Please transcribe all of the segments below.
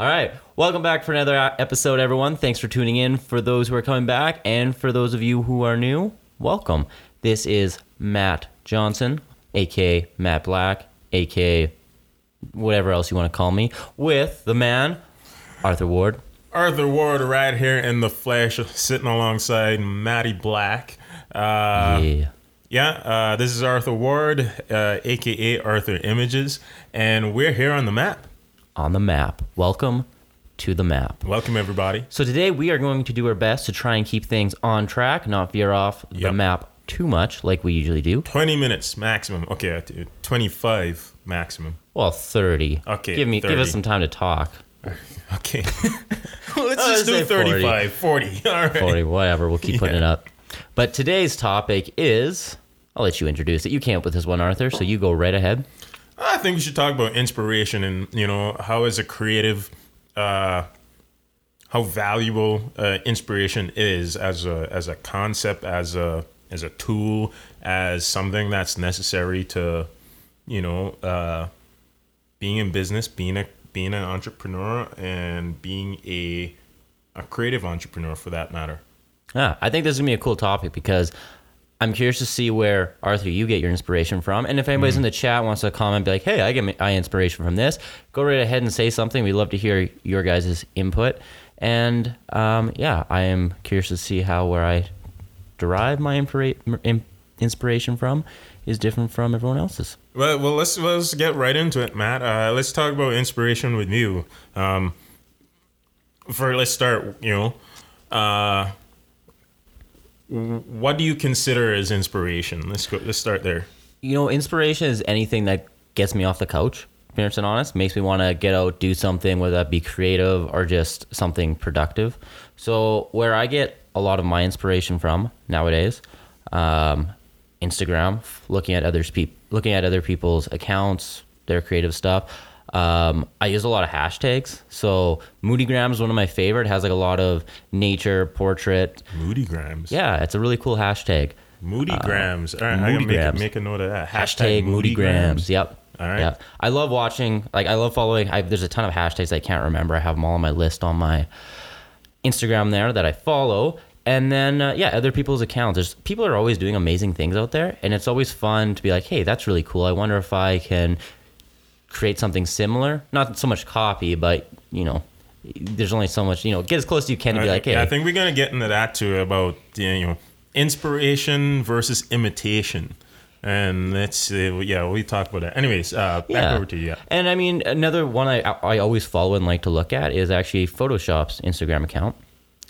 All right. Welcome back for another uh, episode, everyone. Thanks for tuning in. For those who are coming back, and for those of you who are new, welcome. This is Matt Johnson, aka Matt Black, aka whatever else you want to call me, with the man, Arthur Ward. Arthur Ward right here in the flesh, sitting alongside Matty Black. Uh, yeah. yeah, uh, this is Arthur Ward, uh, aka Arthur Images, and we're here on the map. On the map. Welcome to the map. Welcome, everybody. So today we are going to do our best to try and keep things on track, not veer off the Yep. map too much like we usually do. 20 minutes maximum. Okay, uh, 25 maximum. Well, 30. Okay, Give me give us some time to talk. Okay. well, let's Uh, just do say 40. 35, 40. All right. 40, whatever. We'll keep putting it up. But today's topic is I'll let you introduce it. You came up with this one, Arthur, so you go right ahead. I think we should talk about inspiration and you know how as a creative, uh, how valuable uh, inspiration is as a as a concept, as a as a tool, as something that's necessary to, you know, uh, being in business, being a being an entrepreneur, and being a a creative entrepreneur for that matter. Yeah, I think this is gonna be a cool topic because I'm curious to see where Arthur you get your inspiration from, and if anybody's in the chat wants to comment, be like, "Hey, I get my I inspiration from this." Go right ahead and say something. We'd love to hear your guys' input, and um, yeah, I am curious to see how where I derive my impira- inspiration from is different from everyone else's. Well, well, let's let's get right into it, Matt. Uh, let's talk about inspiration with you. Um, for let's start, you know, uh, w- what do you consider as inspiration? Let's go. Let's start there. you know, inspiration is anything that gets me off the couch. Being honest and honest, makes me want to get out, do something, whether that be creative or just something productive. So where I get a lot of my inspiration from nowadays, um, Instagram, looking at others peop- looking at other people's accounts, their creative stuff. Um, I use a lot of hashtags. So Moodygram is one of my favorite. It has like a lot of nature, portrait. Moody Grams. Yeah, it's a really cool hashtag. Moody Grams. All right, I gotta make, a- make a note of that. hashtag Moody Grams. Yep. All right. Yeah. I love watching. Like I love following. I, there's a ton of hashtags I can't remember. I have them all on my list on my Instagram there that I follow. And then uh, yeah, other people's accounts. There's people are always doing amazing things out there, and it's always fun to be like, hey, that's really cool. I wonder if I can create something similar. Not so much copy, but you know, there's only so much. You know, get as close as you can to be I- like, hey, yeah, I think we're gonna get into that too about you know inspiration versus imitation, and let's uh, yeah we talked about that. Anyways, uh, back over to you. Yeah. And I mean, another one I I always follow and like to look at is actually Photoshop's Instagram account.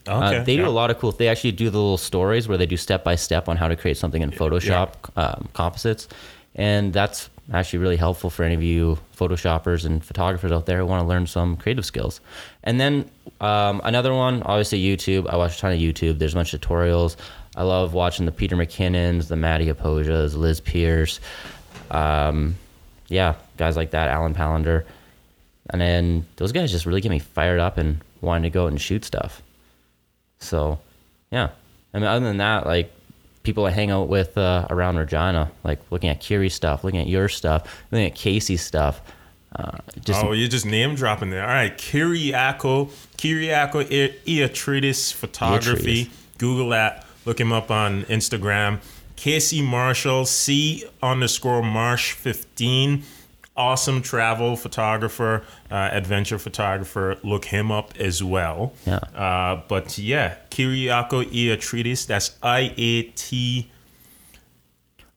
Okay. Uh, they do a lot of cool. They actually do the little stories where they do step by step on how to create something in Photoshop um, composites, and that's actually really helpful for any of you photoshoppers and photographers out there who want to learn some creative skills. And then um, another one, obviously YouTube. I watch a ton of YouTube. There's a bunch of tutorials. I love watching the Peter McKinnons, the Matti Haapojas, Liz Pierce, um, yeah, guys like that, Alen Palander. And then those guys just really get me fired up and wanting to go out and shoot stuff. So, yeah. I mean, other than that, like people I hang out with uh, around Regina, like looking at Kiri stuff, looking at your stuff, looking at Casey's stuff. Uh, just oh, you're just name dropping there. All right, Kyriako, Kyriako I- Iatrides Photography. Google that. Look him up on Instagram. Casey Marshall, C underscore Marsh 15. Awesome travel photographer, uh, adventure photographer. Look him up as well. Yeah. Uh, but yeah, Kyriako Iatrides. That's I A T.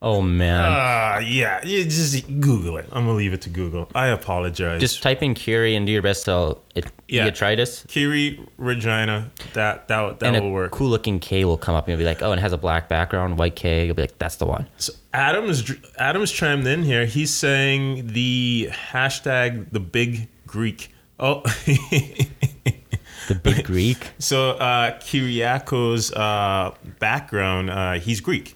oh man, Uh, yeah, you just Google it. I'm gonna leave it to Google. I apologize. just type in Kiri and do your best to it, Yeah. Iatrides, Kiri Regina. That that that and will a work. cool looking K will come up and you'll be like, oh, and it has a black background, white K. You'll be like, that's the one. So Adam's Adam's chimed in here. He's saying the hashtag the big Greek. Oh, The big Greek. so uh, Kyriako's uh, background. Uh, he's Greek.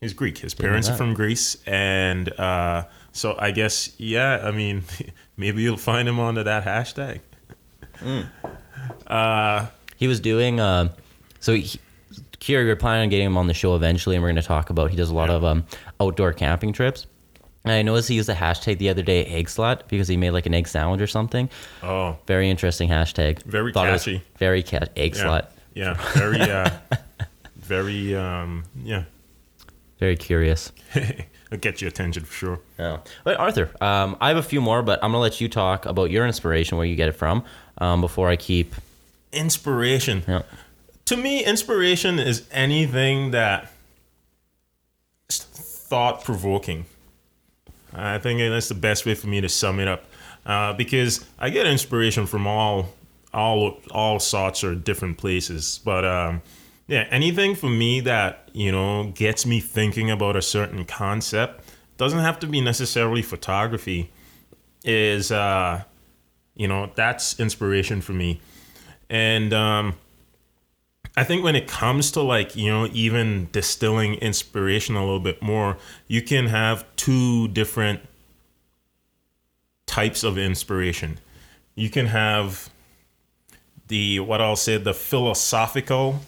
He's Greek. His parents are from Greece, and uh, so I guess yeah. I mean, maybe you'll find him under that hashtag. He was doing. Um, so he, we're planning on getting him on the show eventually, and we're going to talk about. He does a lot Yeah. of um, outdoor camping trips, And I noticed he used a hashtag the other day, egg slut, because he made like an egg sandwich or something. Oh, Very interesting hashtag. Very Thought catchy. Very cat egg yeah, slut. yeah, very, uh, very, um, yeah. Very curious. It'll get your attention for sure. Yeah. But Arthur, um, I have a few more, but I'm gonna let you talk about your inspiration, where you get it from, um, before I keep. Inspiration. Yeah. To me, inspiration is anything that thought provoking. I think that's the best way for me to sum it up, uh, because I get inspiration from all, all, all sorts of different places. But um, yeah, anything for me that you know gets me thinking about a certain concept doesn't have to be necessarily photography. Is uh, you know that's inspiration for me, and um, I think when it comes to like, you know, even distilling inspiration a little bit more, you can have two different types of inspiration. You can have the what I'll say the philosophical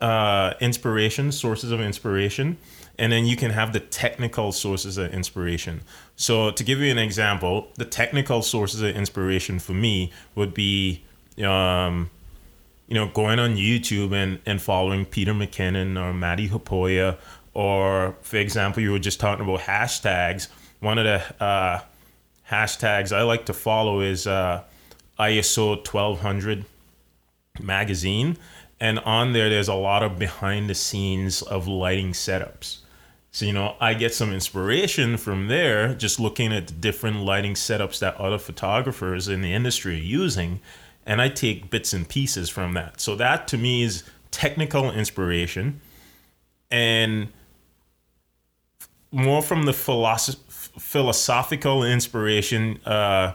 uh, inspiration, sources of inspiration, and then you can have the technical sources of inspiration. So, to give you an example, the technical sources of inspiration for me would be, um, you know, going on YouTube and, and following Peter McKinnon or Matti Haapoja, or for example, you were just talking about hashtags. One of the uh, hashtags I like to follow is uh, ISO 1200 magazine. And on there, there's a lot of behind the scenes of lighting setups. So, you know, I get some inspiration from there just looking at the different lighting setups that other photographers in the industry are using. And I take bits and pieces from that. So, that to me is technical inspiration. And more from the philosoph- philosophical inspiration, uh,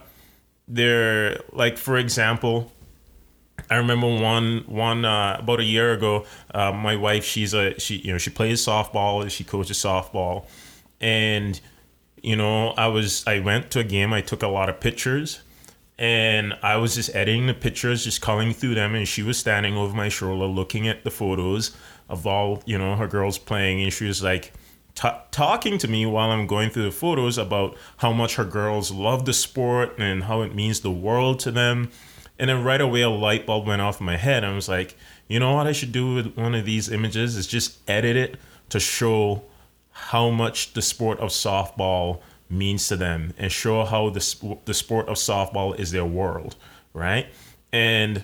there, like, for example, I remember one one uh, about a year ago. Uh, my wife, she's a she you know she plays softball. She coaches softball, and you know I was I went to a game. I took a lot of pictures, and I was just editing the pictures, just culling through them. And she was standing over my shoulder, looking at the photos of all you know her girls playing, and she was like. ta talking to me while I'm going through the photos about how much her girls love the sport and how it means the world to them and then right away, a light bulb went off in my head. I was like, you know what I should do with one of these images is just edit it to show how much the sport of softball means to them and show how the, the sport of softball is their world, right? And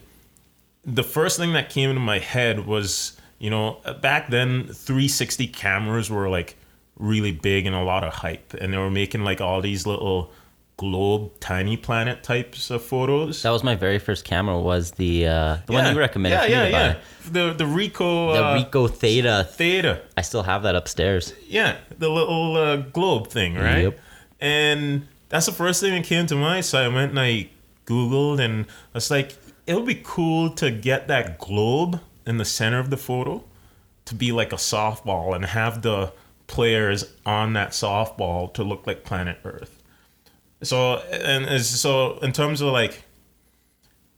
the first thing that came into my head was, you know, back then 360 cameras were like really big and a lot of hype. And they were making like all these little globe tiny planet types of photos. That was my very first camera. Was the uh, the one you recommended Yeah, yeah, yeah. buy. The the Ricoh The uh, Ricoh Theta. Theta. I still have that upstairs. Yeah, the little uh, globe thing, right? Yep. And that's the first thing that came to mind. So I went and I googled, and I was like, it would be cool to get that globe in the center of the photo to be like a softball and have the players on that softball to look like planet Earth. So and so in terms of like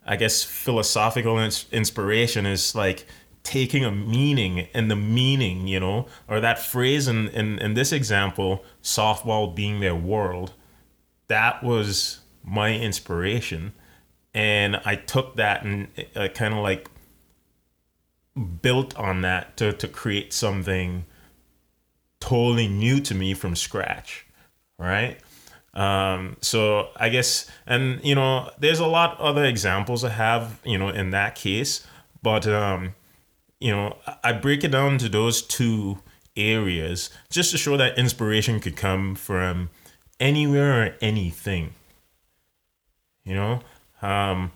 I guess philosophical inspiration is like taking a meaning and the meaning, you know, or that phrase in, in, in this example, softball being their world, that was my inspiration. And I took that and uh, kind of like built on that to, to create something totally new to me from scratch, right? Um, so I guess, and you know, there's a lot other examples I have, you know, in that case, but um, you know, I- break it down to those two areas just to show that inspiration could come from anywhere or anything. You know, um,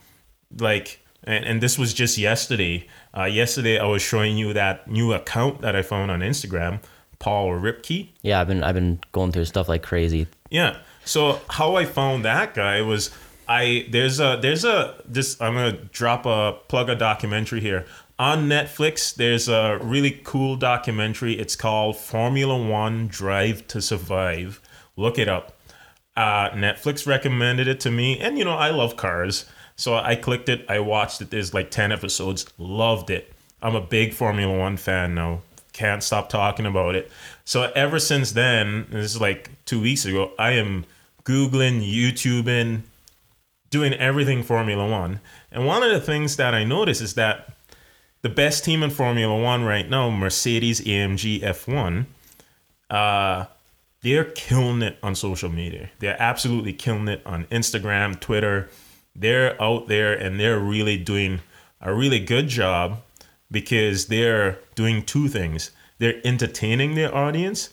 like, and, and this was just yesterday. Uh, yesterday I was showing you that new account that I found on Instagram, Paul Ripke. Yeah, I've been I've been going through stuff like crazy. Yeah. So how I found that guy was I there's a there's a this I'm gonna drop a plug a documentary here on Netflix. There's a really cool documentary. It's called Formula One Drive to Survive. Look it up. Uh, Netflix recommended it to me, and you know I love cars, so I clicked it. I watched it. There's like ten episodes. Loved it. I'm a big Formula One fan now. Can't stop talking about it. So ever since then, this is like two weeks ago, I am Googling, YouTubing, doing everything Formula One. And one of the things that I notice is that the best team in Formula One right now, Mercedes AMG F1, uh, they're killing it on social media. They're absolutely killing it on Instagram, Twitter. They're out there and they're really doing a really good job because they're doing two things. They're entertaining their audience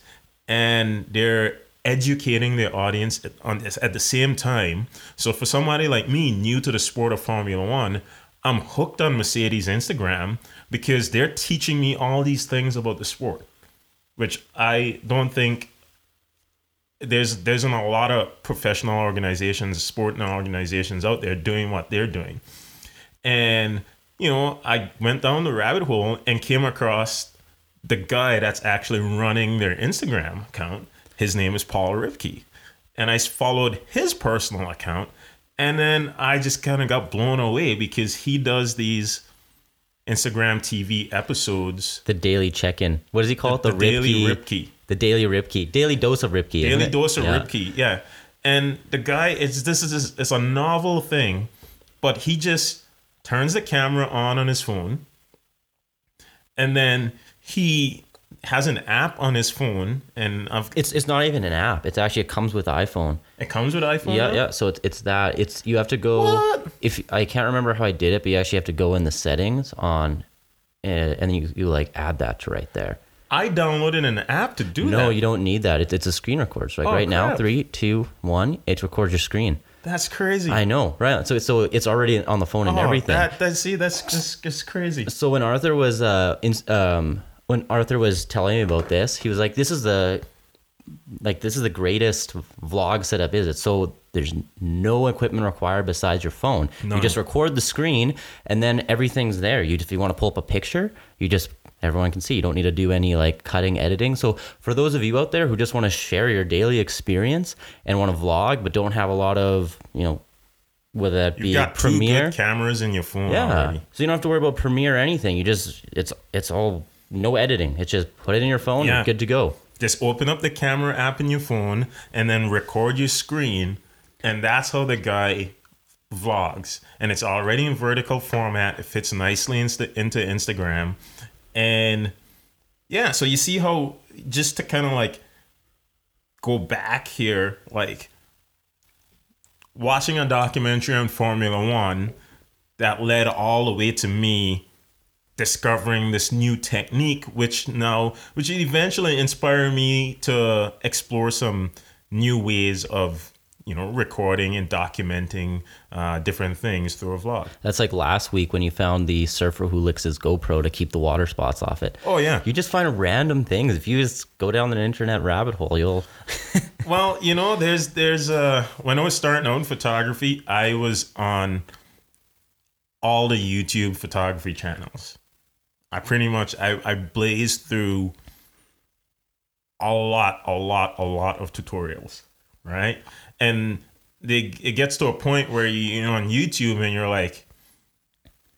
and they're educating their audience on at the same time. So for somebody like me, new to the sport of Formula One, I'm hooked on Mercedes Instagram because they're teaching me all these things about the sport, which I don't think there's there's a lot of professional organizations, sporting organizations out there doing what they're doing. And you know, I went down the rabbit hole and came across the guy that's actually running their Instagram account. His name is Paul Ripke. And I followed his personal account. And then I just kind of got blown away because he does these Instagram TV episodes. The daily check-in. What does he call The, it? The, the daily Ripke. Ripke. The daily Ripke. Daily dose of Ripke. isn't Daily dose of Yeah. Ripke, yeah. And the guy, it's this is it's a novel thing, but he just turns the camera on on his phone, and then he has an app on his phone, and I've, It's it's not even an app. It's actually it comes with iPhone. it comes with iPhone. Yeah, now? yeah. So it's it's that. It's you have to go. What? If I can't remember how I did it, but you actually have to go in the settings on, uh, and then you you like add that to right there. I downloaded an app to do No, that. No, you don't need that. It's it's a screen record. So like Oh, right now, three, two, one, it records your screen. That's crazy. I know, right? So so it's already on the phone and oh, everything. That, that see, that's just just crazy. So when Arthur was uh in, um when Arthur was telling me about this, he was like, "This is the like this is the greatest vlog setup is it so there's no equipment required besides your phone you just record the screen and then everything's there you if you want to pull up a picture you just everyone can see you don't need to do any like cutting editing so for those of you out there who just want to share your daily experience and want to vlog but don't have a lot of you know whether that be You got two premiere cameras in your phone yeah. already. So you don't have to worry about Premiere or anything. You just it's it's all no editing. It's just put it in your phone. Yeah. You're good to go. Just open up the camera app in your phone and then record your screen, and that's how the guy vlogs. And it's already in vertical format. It fits nicely insta- into Instagram, and yeah. So you see how just to kind of like go back here, like watching a documentary on Formula One that led all the way to me discovering this new technique which now which eventually inspired me to explore some new ways of you know recording and documenting uh, different things through a vlog That's like last week when you found the surfer who licks his GoPro to keep the water spots off it. oh yeah You just find random things. If you just go down the internet rabbit hole, you'll well you know there's there's uh when i was starting out in photography i was on all the youtube photography channels i pretty much i, I blazed through a lot a lot a lot of tutorials right and they it gets to a point where you, you know on youtube and you're like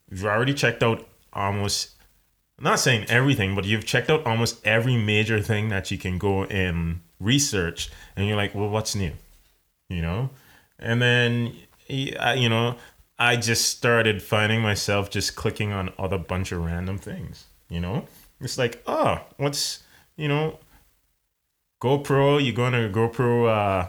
you've already checked out almost I'm not saying everything, but you've checked out almost every major thing that you can go and research, and you're like, well, what's new, you know? And then, you know, I just started finding myself just clicking on other bunch of random things, you know? It's like, oh, what's, you know, GoPro, you go on a GoPro uh,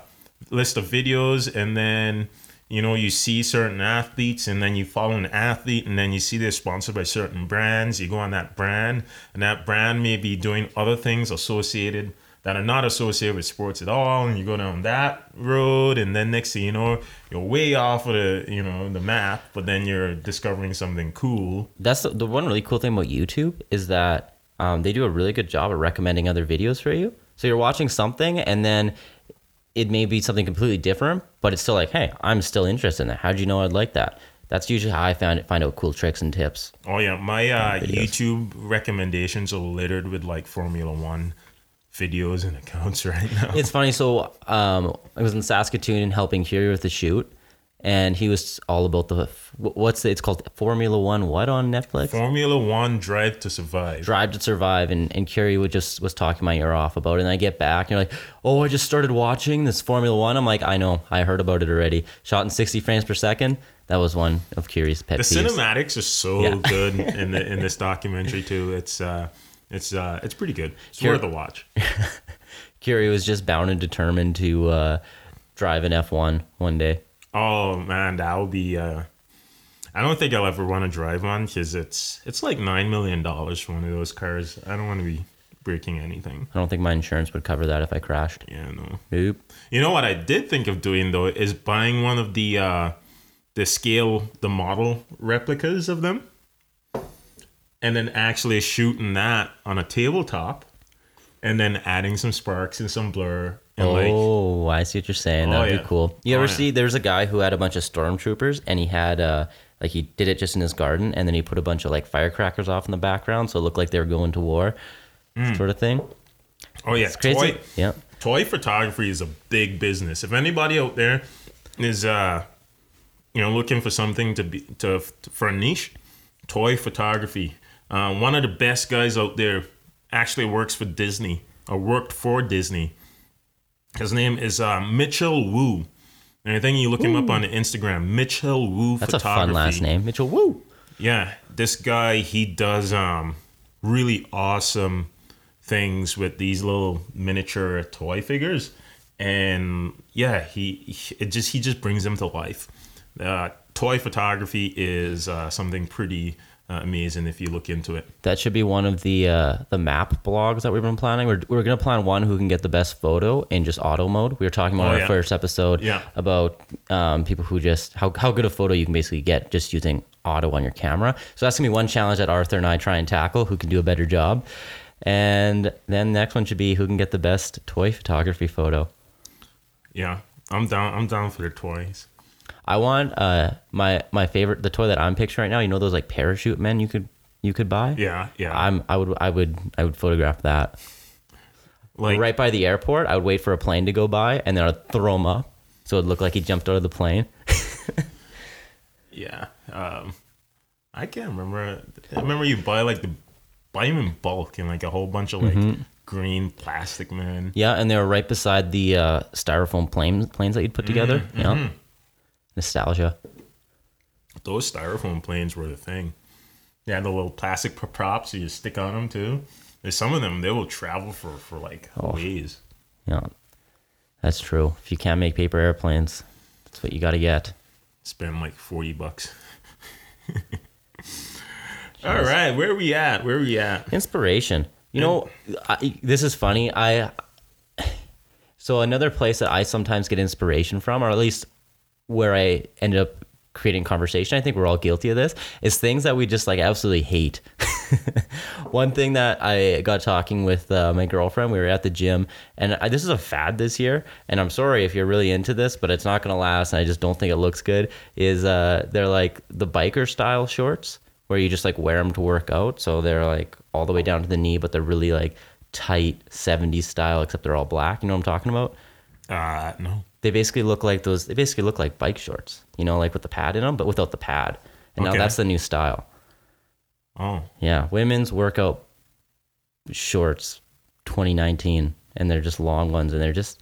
list of videos, and then you know you see certain athletes, and then you follow an athlete, and then you see they're sponsored by certain brands. You go on that brand, and that brand may be doing other things associated that are not associated with sports at all, and you go down that road, and then next thing you know, you're way off of the you know the map, but then you're discovering something cool. that's the, the one really cool thing about YouTube is that um, they do a really good job of recommending other videos for you. So you're watching something and then it may be something completely different, but it's still like, hey, I'm still interested in that. How'd you know I'd like that? That's usually how I found it, find out cool tricks and tips. Oh yeah, my uh. YouTube recommendations are littered with like Formula One videos and accounts right now. It's funny. So um, I was in Saskatoon and helping Kiri with the shoot, and he was all about the what's the, it's called Formula One what on Netflix. Formula One Drive to Survive. Drive to Survive, and, and Carrie would just was talking my ear off about it. And I get back, and you're like, "Oh, I just started watching this Formula One." I'm like, "I know, I heard about it already." Shot in 60 frames per second. That was one of Kiri's pet the peeves. cinematics are so Yeah. good in the in this documentary too. It's uh, it's uh, it's pretty good. It's worth a watch. Kiri was just bound and determined to uh, drive an F1 one day. Oh man, that would be. Uh, I don't think I'll ever want to drive one because it's it's like nine million dollars for one of those cars. I don't want to be breaking anything. I don't think my insurance would cover that if I crashed. Yeah, no. Nope. You know what I did think of doing though is buying one of the uh, the scale, the model replicas of them, and then actually shooting that on a tabletop, and then adding some sparks and some blur and like oh, I see what you're saying. Oh, That'd yeah. be cool. You ever Oh, yeah. see? There's a guy who had a bunch of stormtroopers, and he had uh, like he did it just in his garden, and then he put a bunch of like firecrackers off in the background, so it looked like they were going to war, Hmm. sort of thing. oh yeah, It's crazy. toy Yeah. toy photography is a big business. If anybody out there is uh you know looking for something to be to for a niche, toy photography. Uh, one of the best guys out there actually works for Disney or worked for Disney. His name is uh, Mitchel Wu. And I think you look him up on Instagram, Mitchel Wu That's a fun last name, Mitchel. Wu. Yeah, this guy he does um really awesome things with these little miniature toy figures, and yeah, he, he it just he just brings them to life. Uh, toy photography is uh, something pretty uh, amazing if you look into it. That should be one of the uh, the map blogs that we've been planning. We're, we're gonna plan one who can get the best photo in just auto mode. We were talking about Oh, our yeah. first episode Yeah. about um, people who just how how good a photo you can basically get just using auto on your camera. So that's gonna be one challenge that Arthur and I try and tackle. Who can do a better job? And then the next one should be who can get the best toy photography photo. Yeah, I'm down. I'm down for the toys. I want uh my my favorite the toy that I'm picturing right now. You know those like parachute men you could you could buy. Yeah, yeah. I'm I would I would I would photograph that. like right by the airport. I would wait for a plane to go by, and then I'd throw him up, so it'd look like he jumped out of the plane. yeah. Um, I can't remember. I remember you buy like the buy them in bulk and like a whole bunch of like Mm-hmm. green plastic man. Yeah, and they were right beside the uh, styrofoam planes planes that you'd put together. Mm-hmm, Yeah, nostalgia. Those styrofoam planes were the thing. They had the little plastic props you stick on them too. There's some of them they will travel for for like Oh. ways. Yeah, that's true. If you can't make paper airplanes, that's what you got to get. Spend like forty bucks. All right, where are we at? Where are we at? Inspiration. You know, I, this is funny. I so another place that I sometimes get inspiration from, or at least where I ended up creating conversation. I think we're all guilty of this. Is things that we just like absolutely hate. One thing that I got talking with uh, my girlfriend, we were at the gym, and I, this is a fad this year. And I'm sorry if you're really into this, but it's not gonna last, and I just don't think it looks good. Is uh, they're like the biker style shorts where you just like wear them to work out. So they're like all the way down to the knee, but they're really like tight 70s style, except they're all black. You know what I'm talking about? Uh no. They basically look like those. They basically look like bike shorts. You know, like with the pad in them, but without the pad. And now that's the new style. Oh, Yeah, women's workout shorts, 2019, and they're just long ones, and they're just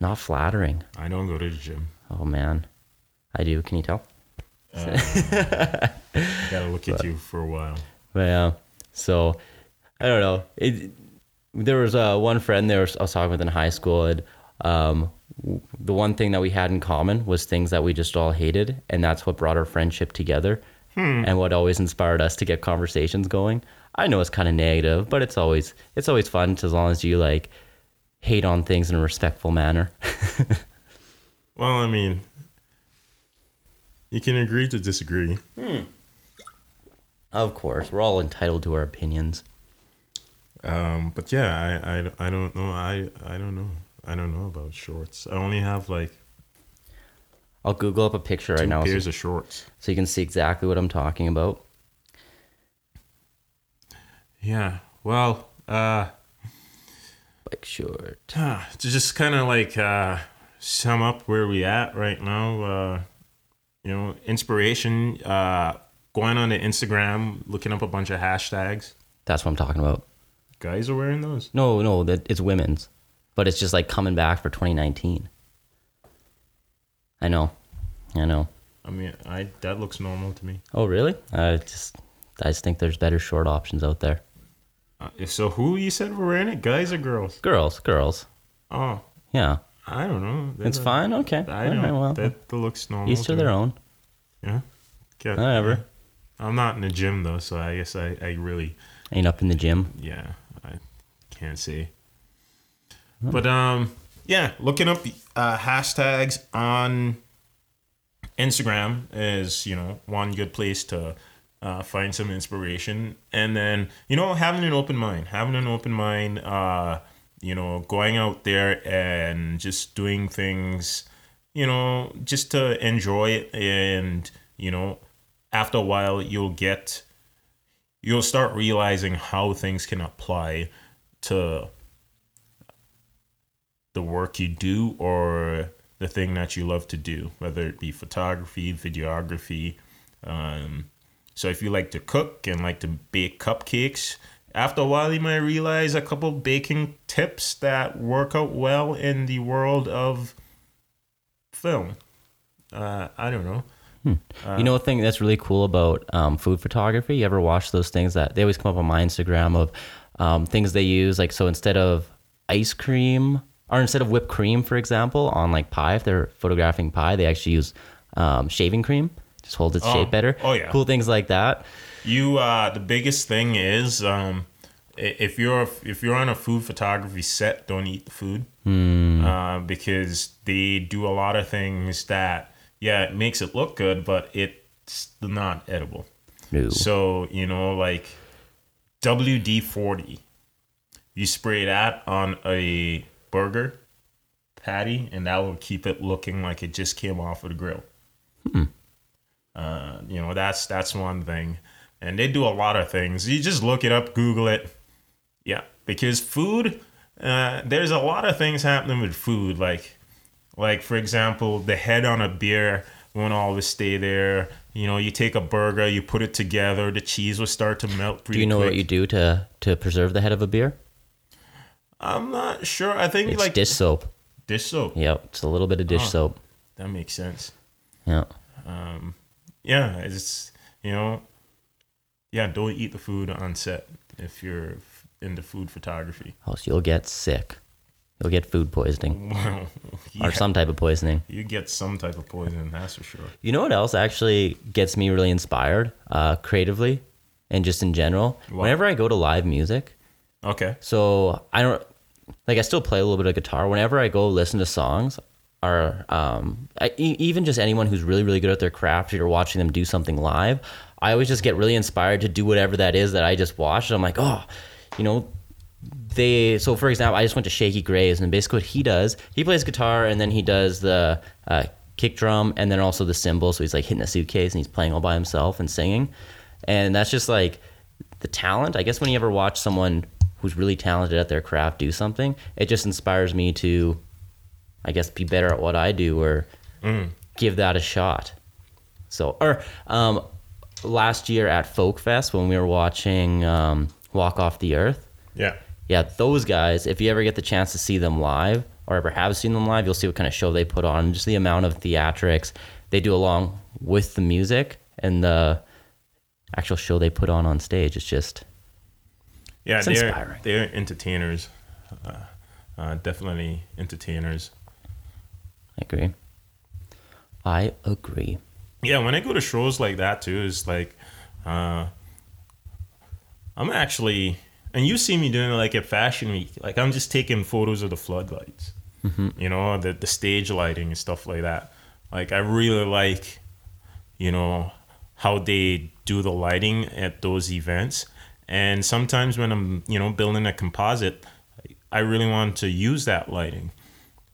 not flattering. I don't go to the gym. Oh man, I do. Can you tell? Gotta look at you for a while. But yeah, so I don't know. It, there was uh, one friend there I was talking with in high school, and um, the one thing that we had in common was things that we just all hated, and that's what brought our friendship together, and what always inspired us to get conversations going. I know it's kind of negative, but it's always it's always fun as long as you like hate on things in a respectful manner. Well, I mean, you can agree to disagree. of course, we're all entitled to our opinions. Um, but yeah, I, I, I don't know. I, I don't know. I don't know about shorts. I only have like I'll Google up a picture right now so, pairs of shorts. so you can see exactly what I'm talking about. Yeah. Well, uh, Like short. to just kind of like uh, sum up where we at right now, uh, you know, inspiration. Uh, going on to Instagram, looking up a bunch of hashtags. That's what I'm talking about. Guys are wearing those. No, no, that it's women's, but it's just like coming back for 2019. I know, I know. I mean, I that looks normal to me. Oh, really? I just, I just think there's better short options out there. Uh, so who you said were in it? Guys or girls? Girls, girls. Oh, Yeah, I don't know. That- it's fine. Okay, I All don't. right, well, that, that looks normal. each to me. their own. Yeah. Yeah. Whatever. I'm not in the gym though, so I guess I, I really Ain't up in the gym. yeah, I can't say. But um yeah, looking up uh, hashtags on Instagram is, you know, one good place to uh, find some inspiration. And then, you know, having an open mind, having an open mind, uh, you know, going out there and just doing things, you know, just to enjoy it. And, you know, after a while, you'll get, you'll start realizing how things can apply to the work you do or the thing that you love to do, whether it be photography, videography. Um, so if you like to cook and like to bake cupcakes, after a while you might realize a couple baking tips that work out well in the world of film. Uh, I don't know. you know, a thing that's really cool about um, food photography. You ever watch those things that they always come up on my Instagram of um, things they use? Like, so instead of ice cream or instead of whipped cream, for example, on like pie, if they're photographing pie, they actually use um, shaving cream. Just holds its Oh. shape better. Oh, yeah. cool things like that. You uh the biggest thing is um if you're if you're on a food photography set, don't eat the food. Uh, because they do a lot of things that yeah, it makes it look good, but it's not edible. No. So, you know, like WD forty. You spray that on a burger patty and that will keep it looking like it just came off of the grill. Uh, you know, that's that's one thing. And they do a lot of things. You just look it up, Google it. Yeah, because food, uh, there's a lot of things happening with food. Like, like for example, the head on a beer won't always stay there. You know, you take a burger, you put it together, the cheese will start to melt. Pretty do you know quick. what you do to to preserve the head of a beer? I'm not sure. I think It's like dish soap. dish soap. Yep, it's a little bit of dish Oh. soap. That makes sense. Yeah. Um, Yeah, it's you know, yeah. Don't eat the food on set if you're into food photography. Else you'll get sick. You'll get food poisoning Well, yeah, or some type of poisoning. you get some type of poison, that's for sure. You know what else actually gets me really inspired uh, creatively and just in general? What? Whenever I go to live music, Okay. so I don't like I still play a little bit of guitar. Whenever I go listen to songs, or um, I, even just anyone who's really really good at their craft, or you're watching them do something live, I always just get really inspired to do whatever that is that I just watched. I'm like, oh, you know, they so for example i just went to Shakey Graves and basically what he does he plays guitar and then he does the uh, kick drum and then also the cymbal so he's like hitting a suitcase and he's playing all by himself and singing and that's just like the talent i guess when you ever watch someone who's really talented at their craft do something it just inspires me to i guess be better at what i do or give that a shot so or um, last year at folk fest when we were watching um, walk off the earth Yeah. yeah, those guys, if you ever get the chance to see them live or ever have seen them live, you'll see what kind of show they put on. Just the amount of theatrics they do along with the music and the actual show they put on on stage. It's just, Yeah, It's they're inspiring. they're entertainers. Uh, uh, definitely entertainers. I agree. I agree. Yeah, when I go to shows like that too, it's like uh, I'm actually, and you see me doing like at Fashion Week. Like I'm just taking photos of the floodlights, you know, the the stage lighting and stuff like that. Like I really like, you know, how they do the lighting at those events. And sometimes when I'm, you know, building a composite, I really want to use that lighting.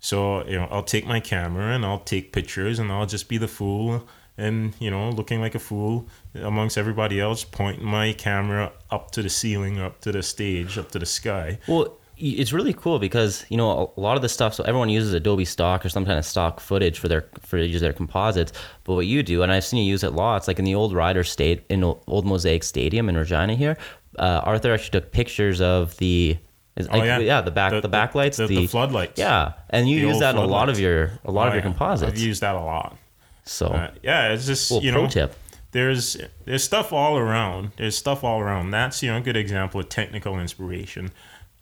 So, you know, I'll take my camera and I'll take pictures and I'll just be the fool and, you know, looking like a fool amongst everybody else, pointing my camera up to the ceiling, up to the stage, up to the sky. Well, it's really cool because you know a lot of the stuff. So everyone uses Adobe Stock or some kind of stock footage for their for use their composites. But what you do, and I've seen you use it lots, like in the old Rider State in Old Mosaic Stadium in Regina here. Uh, Arthur actually took pictures of the. Is, Oh, like, yeah. yeah, the back, The- the, the- backlights, the- the floodlights. Yeah, and you use that in a lot of your a lot Oh, of your yeah. composites. I've used that a lot. so, Uh, yeah, it's just little you pro know, tip. there's there's stuff all around. There's stuff all around. That's you know a good example of technical inspiration.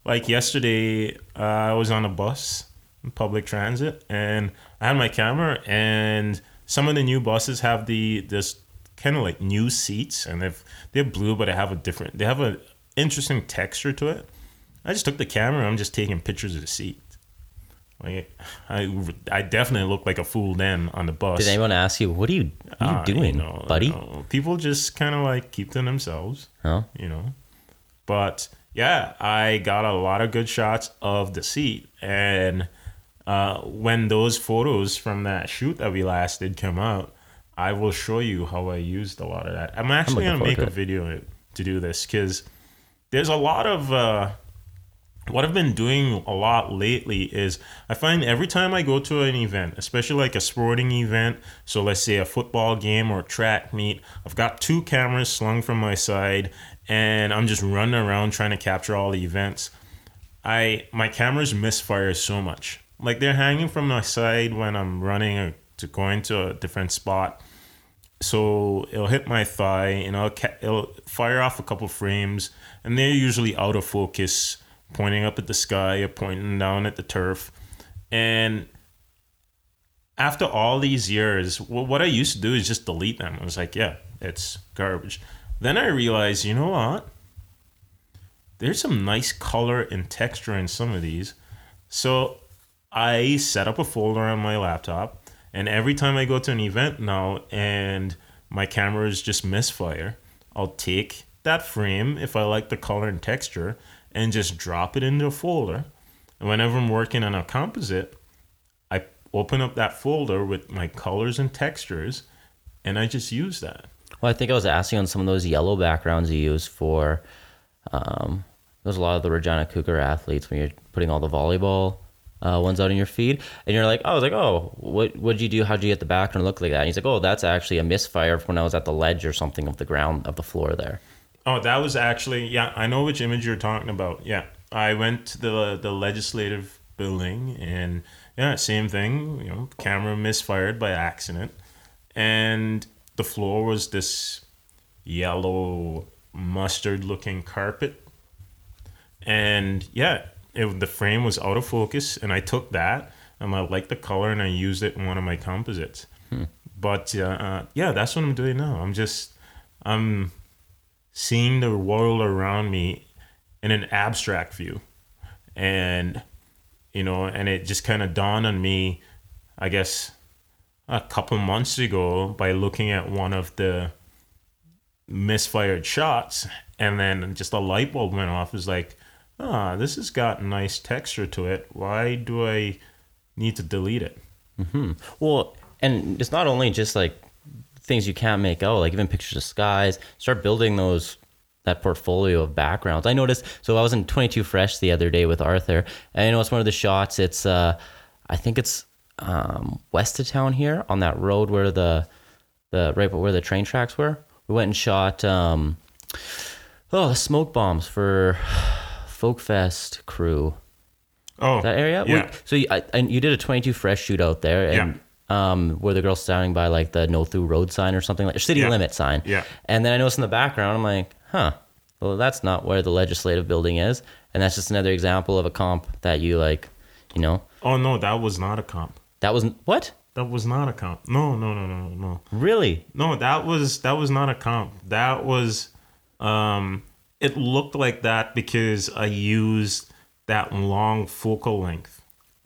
Like yesterday, uh, I was on a bus, public transit, and I had my camera. And some of the new buses have the this kind of like new seats, and they've they're blue, but they have a different. They have a interesting texture to it. I just took the camera. I'm just taking pictures of the seat. Like I, I definitely look like a fool then on the bus. Did anyone ask you what are you, what are you Ah, doing, know, buddy? you know, people just kind of like keep to themselves, Huh? you know. But yeah, I got a lot of good shots of the seat, and uh, when those photos from that shoot that we last did come out, I will show you how I used a lot of that. I'm actually gonna make a it. video to do this because there's a lot of. Uh, what I've been doing a lot lately is I find every time I go to an event, especially like a sporting event, so let's say a football game or a track meet, I've got two cameras slung from my side and I'm just running around trying to capture all the events. I my cameras misfire so much. Like they're hanging from my side when I'm running or to going to a different spot. So it'll hit my thigh and I'll ca- it'll fire off a couple frames and they're usually out of focus, pointing up at the sky or pointing down at the turf. And after all these years, what I used to do is just delete them. I was like, yeah, it's garbage. Then I realized, you know what? There's some nice color and texture in some of these. So I set up a folder on my laptop, and every time I go to an event now and my cameras just misfire, I'll take that frame if I like the color and texture and just drop it into a folder. And whenever I'm working on a composite, I open up that folder with my colors and textures and I just use that. Well, I think I was asking on some of those yellow backgrounds you use for. Um, there's a lot of the Regina Cougar athletes when you're putting all the volleyball uh, ones out in your feed, and you're like, oh, I was like, oh, what what'd you do? How'd you get the background look like that? And he's like, oh, that's actually a misfire from when I was at the ledge or something of the ground of the floor there. Oh, that was actually yeah. I know which image you're talking about. Yeah, I went to the the legislative building, and yeah, same thing. You know, camera misfired by accident, and the floor was this yellow mustard looking carpet, and yeah, it, the frame was out of focus, and I took that and I liked the color, and I used it in one of my composites. But uh, uh, yeah, that's what I'm doing now. I'm just I'm seeing the world around me in an abstract view. And you know and it just kind of dawned on me i guess a couple months ago by looking at one of the misfired shots and then just a light bulb went off. Was like ah this has got nice texture to it. Why do i need to delete it? Well, and it's not only just like things you can't make out, like even pictures of skies. Start building those that portfolio of backgrounds. I noticed. So I was in 22 Fresh the other day with Arthur, and I it's one of the shots. It's uh, I think it's um, west of town here on that road where the the right where the train tracks were. We went and shot um, oh smoke bombs for Folk Fest crew oh that area. We- yeah so you, I, and you did a 22 fresh shoot out there, and um, where the girl's standing by like the no through road sign or something like a city Yeah. limit sign. Yeah. And then I notice in the background, I'm like, huh. Well, that's not where the legislative building is, and that's just another example of a comp that you like, you know. oh no that was not a comp That was what that was not a comp no no no no no really? No, that was that was not a comp. That was um it looked like that because I used that long focal length.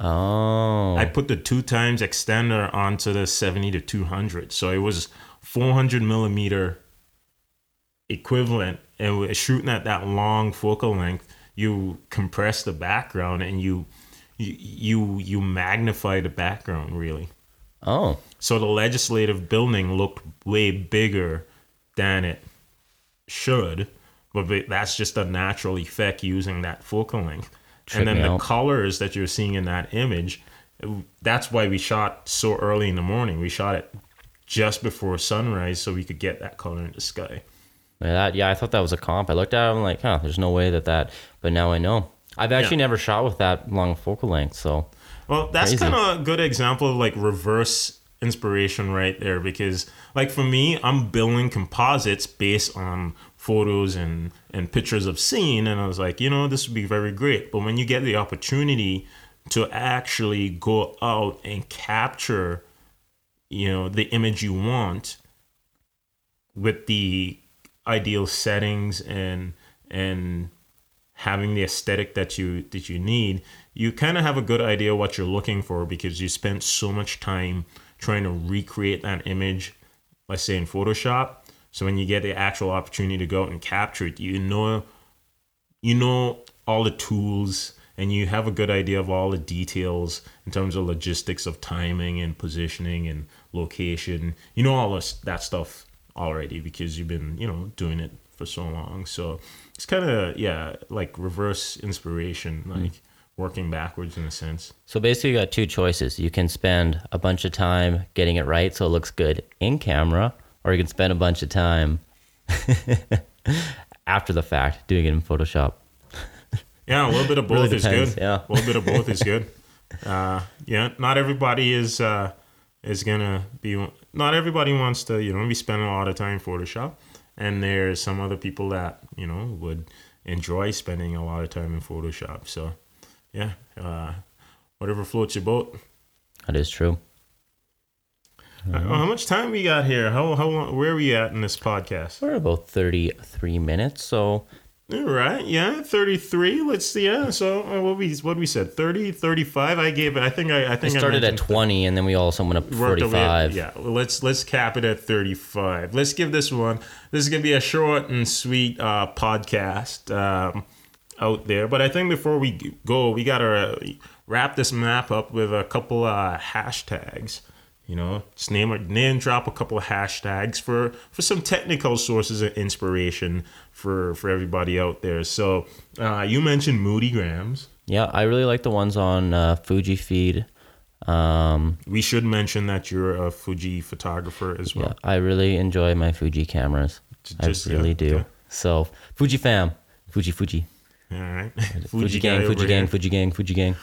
Oh, I put the two times extender onto the 70 to 200. So it was 400 millimeter equivalent. And shooting at that long focal length, you compress the background and you you you, you magnify the background really. oh, So the legislative building looked way bigger than it should, but that's just a natural effect using that focal length. And then the out. colors that you're seeing in that image. That's why we shot so early in the morning. We shot it just before sunrise so we could get that color in the sky. Yeah, that, yeah, I thought that was a comp. I looked at it, I'm like, huh, there's no way that that. But now I know. I've actually Yeah. never shot with that long focal length, so Well, that's kind of a good example of like reverse inspiration right there because like for me, I'm building composites based on photos and and pictures of scene and I was like, you know, this would be very great. But when you get the opportunity to actually go out and capture you know the image you want with the ideal settings and and having the aesthetic that you that you need you kind of have a good idea what you're looking for because you spent so much time trying to recreate that image let's say in photoshop so when you get the actual opportunity to go out and capture it you know you know all the tools and you have a good idea of all the details in terms of logistics of timing and positioning and location. You know all this, that stuff already because you've been you know doing it for so long. So it's kind of yeah like reverse inspiration hmm. like working backwards in a sense. So basically, you got two choices. You can spend a bunch of time getting it right so it looks good in camera, or you can spend a bunch of time after the fact doing it in Photoshop. Yeah, a little bit of both Really is good. yeah. a little bit of both is good. Uh, yeah, not everybody is uh, is gonna be. Not everybody wants to, you know, be spending a lot of time in Photoshop, and there's some other people that you know would enjoy spending a lot of time in Photoshop. So, yeah, uh, whatever floats your boat. That is true. Uh, how much time we got here? How how long, where are we at in this podcast? We're about 33 minutes, so All right, yeah, 33. Let's see. Yeah, so uh, what we what we said 30, 35. I gave it. I think I I think I started at mentioned 20 and then we all of went up to worked 45. Yeah, let's let's cap it at 35. Let's give this one. This is gonna be a short and sweet uh, podcast um, out there. But I think before we go, we gotta uh, wrap this map up with a couple uh, hashtags. You know, just name it, name drop a couple of hashtags for for some technical sources of inspiration for for everybody out there. So uh, you mentioned Moody Grams. Yeah, I really like the ones on uh, Fuji Feed. Um, We should mention that you're a Fuji photographer as well. yeah, I really enjoy my Fuji cameras. J- I just- yeah, really do. okay. So, Fuji fam, Fuji Fuji. All right. Fuji, gang, Fuji gang. Fuji gang, Fuji gang.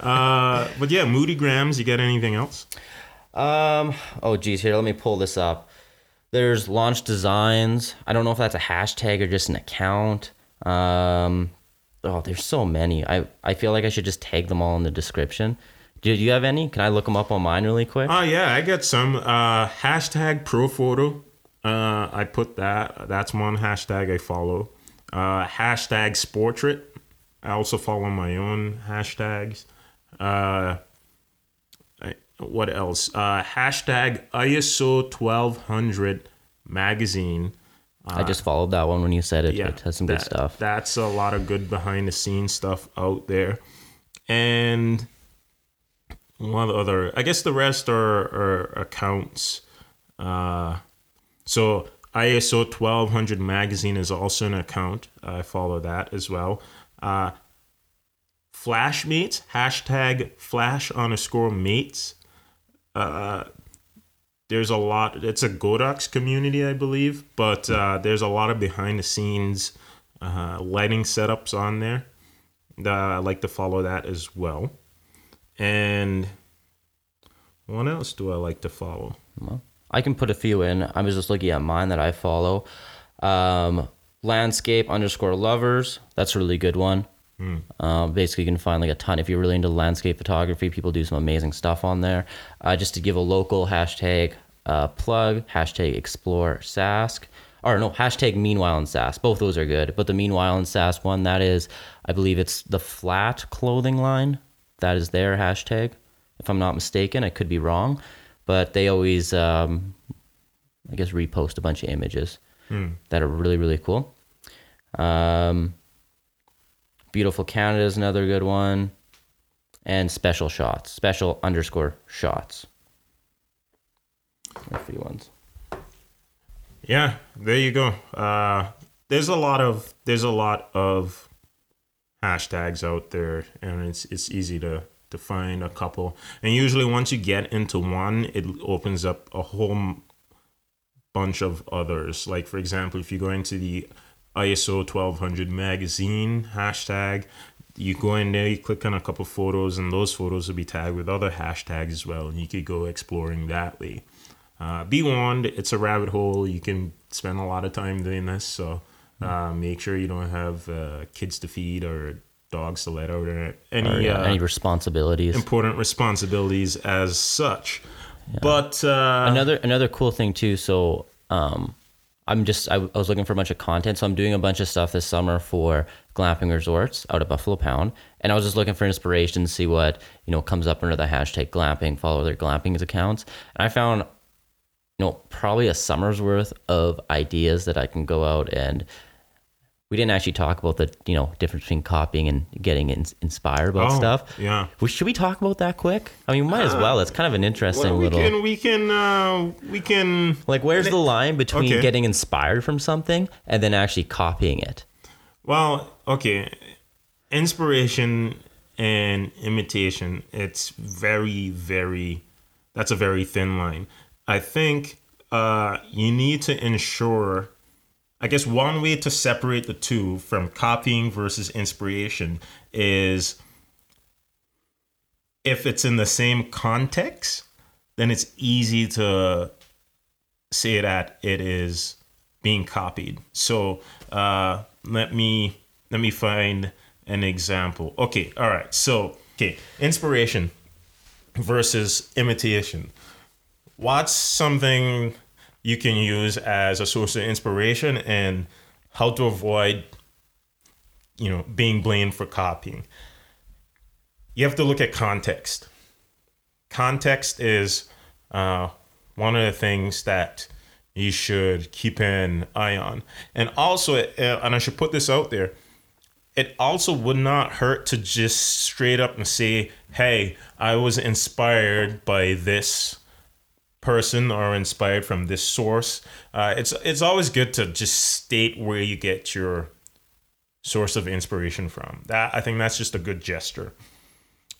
Uh, but yeah, Moody Grams. You got anything else? Um, oh geez, here, let me pull this up. There's launch designs. I don't know if that's a hashtag or just an account. Um, oh, there's so many. I, I feel like I should just tag them all in the description. Do you have any? Can I look them up on mine really quick? Oh yeah, I got some. Uh, hashtag Profoto. Uh, I put that. That's one hashtag I follow. Uh, hashtag Sportrait. I also follow my own hashtags. Uh, what else? Uh, hashtag ISO 1200 magazine. I just followed that one when you said it. yeah, it has some good stuff. That's a lot of good behind the scenes stuff out there, and one other. I guess the rest are, are accounts. Uh, so ISO twelve hundred magazine is also an account. I follow that as well. Uh, Flash mates hashtag flash underscore mates. Uh, there's a lot it's a godox community i believe but uh, there's a lot of behind the scenes uh, lighting setups on there uh, i like to follow that as well and what else do i like to follow Well, I can put a few in. I was just looking at mine that I follow. Um, landscape underscore lovers. That's a really good one. Uh, basically, you can find like a ton. If you're really into landscape photography, people do some amazing stuff on there. Uh, just to give a local hashtag uh, plug, hashtag explore Sask. Or no, hashtag meanwhile in Sask. Both those are good. But the meanwhile in Sask one, that is, I believe it's the flat clothing line. That is their hashtag. If I'm not mistaken, I could be wrong. But they always, um, I guess, repost a bunch of images that are really, really cool. Um, Beautiful Canada is another good one. And special shots, special underscore shots. A few ones. yeah there you go uh, there's a lot of there's a lot of hashtags out there, and it's it's easy to to find a couple. And usually, once you get into one, it opens up a whole bunch of others. Like for example, if you go into the ISO 1200 magazine hashtag, you go in there, you click on a couple photos, and those photos will be tagged with other hashtags as well, and you could go exploring that way. Uh, be warned, it's a rabbit hole. You can spend a lot of time doing this, so uh, make sure you don't have uh, kids to feed or dogs to let out or any Or, yeah, uh, any responsibilities. important responsibilities as such. But uh, another another cool thing too. So um, I'm just I, I was looking for a bunch of content. So I'm doing a bunch of stuff this summer for glamping resorts out at Buffalo Pound, and I was just looking for inspiration to see what you know comes up under the hashtag glamping. Follow their glamping accounts, and I found you know probably a summer's worth of ideas that I can go out and. We didn't actually talk about the you know difference between copying and getting in, inspired about Oh, stuff. yeah. Well, should we talk about that quick? I mean, we might as well. It's kind of an interesting well, we little. can we can uh, we can Like, where's the line between Okay. getting inspired from something and then actually copying it? Well, okay. Inspiration and imitation, it's very, very, that's a very thin line. I think uh, you need to ensure, I guess one way to separate the two from copying versus inspiration is if it's in the same context, then it's easy to say that it is being copied. So uh, let me let me find an example. Okay, all right. So okay, inspiration versus imitation. What's something you can use as a source of inspiration and how to avoid you know being blamed for copying? You have to look at context. Context is uh, one of the things that you should keep an eye on. And also, uh, and I should put this out there, it also would not hurt to just straight up and say, hey, I was inspired by this person or inspired from this source. Uh, it's it's always good to just state where you get your source of inspiration from. That I think that's just a good gesture.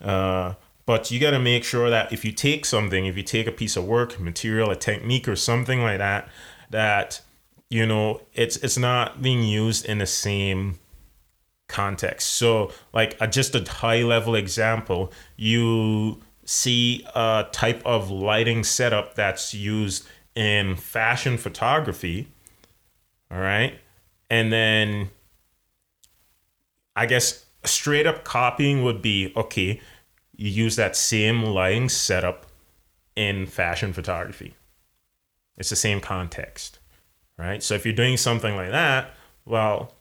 Uh, but you got to make sure that if you take something, if you take a piece of work, material, a technique, or something like that, that you know it's it's not being used in the same context. So, like a, just a high level example, you see a type of lighting setup that's used in fashion photography. All right, and then I guess straight up copying would be okay, you use that same lighting setup in fashion photography. It's the same context, right? So if you're doing something like that, well,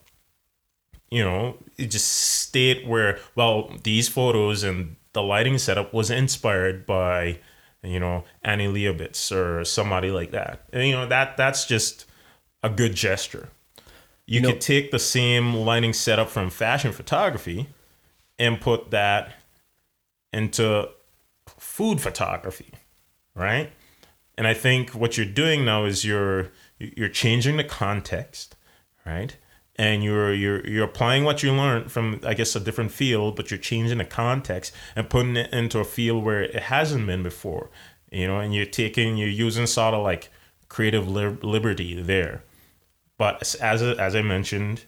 you know, you just state where, well, these photos and the lighting setup was inspired by, you know, Annie Leibovitz or somebody like that. And, you know, that that's just a good gesture. You, know- could take the same lighting setup from fashion photography and put that into food photography, right? And I think what you're doing now is you're you're changing the context, right? And you're you're you're applying what you learned from I guess a different field, but you're changing the context and putting it into a field where it hasn't been before, you know. And you're taking you're using sort of like creative lib- liberty there, but as as, as I mentioned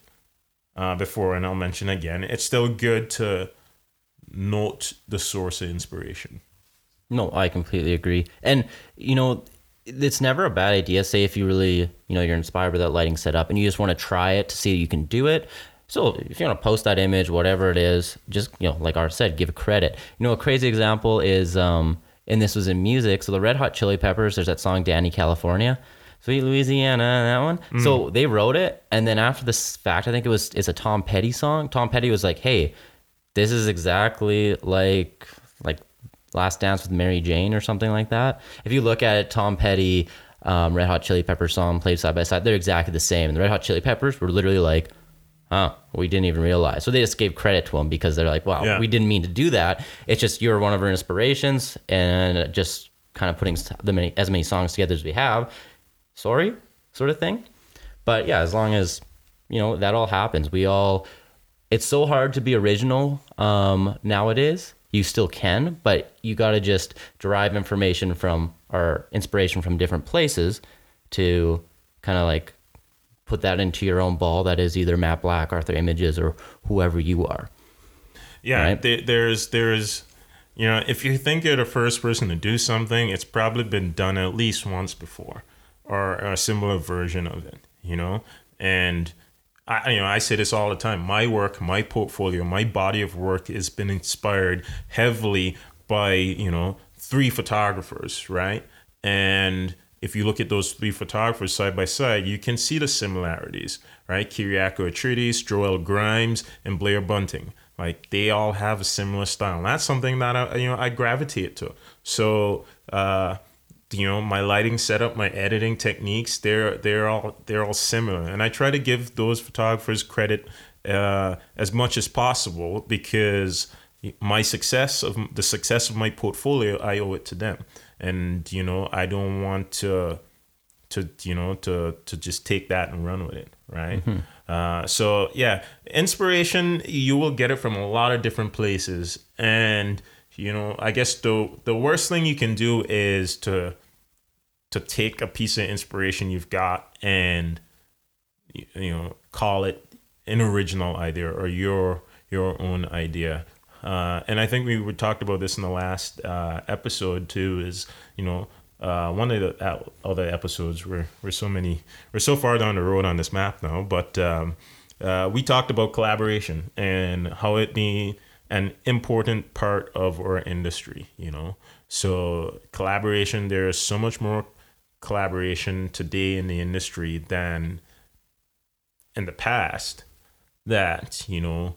uh, before, and I'll mention again, it's still good to note the source of inspiration. No, I completely agree. And you know, it's never a bad idea. Say if you really, you know, you're inspired by that lighting setup and you just want to try it to see that you can do it. So if you want to post that image, whatever it is, just you know, like Art said, give credit. You know, a crazy example is, um, and this was in music. So the Red Hot Chili Peppers, there's that song "Dani California." Sweet Louisiana, that one. So they wrote it, and then after this fact, I think it was it's a Tom Petty song. Tom Petty was like, "Hey, this is exactly like like Last Dance with Mary Jane or something like that. If you look at it, Tom Petty, um, Red Hot Chili Peppers song played side by side, they're exactly the same. And the Red Hot Chili Peppers were literally like, oh, we didn't even realize. So they just gave credit to them because they're like, wow, Yeah. we didn't mean to do that. It's just you're one of our inspirations and just kind of putting the many, as many songs together as we have. Sorry, sort of thing. But yeah, as long as, you know, that all happens, we all it's so hard to be original um, nowadays. You still can, but you got to just derive information from or inspiration from different places to kind of like put that into your own ball. That is either Matt Black, Arthur Images, or whoever you are. Yeah, Right. there, there's there's you know if you think you're the first person to do something, it's probably been done at least once before, or, or a similar version of it. You know, and I you know I say this all the time. My work, my portfolio, my body of work has been inspired heavily by you know three photographers, right? And if you look at those three photographers side by side, you can see the similarities, right? Kiriakos Iatrides, Joel Grimes, and Blair Bunting. Like they all have a similar style. And that's something that I, you know I gravitate to. So uh, you know my lighting setup, my editing techniques, they're they're all they're all similar. And I try to give those photographers credit uh, as much as possible because my success of the success of my portfolio, I owe it to them. And you know I don't want to to you know to to just take that and run with it right uh, so yeah inspiration you will get it from a lot of different places and you know i guess the the worst thing you can do is to to take a piece of inspiration you've got and you know call it an original idea or your your own idea uh, and I think we were talked about this in the last uh, episode too. Is you know uh, one of the uh, other episodes we're we're so many we're so far down the road on this map now, but um, uh, we talked about collaboration and how it be an important part of our industry. You know, so collaboration. There is so much more collaboration today in the industry than in the past. That you know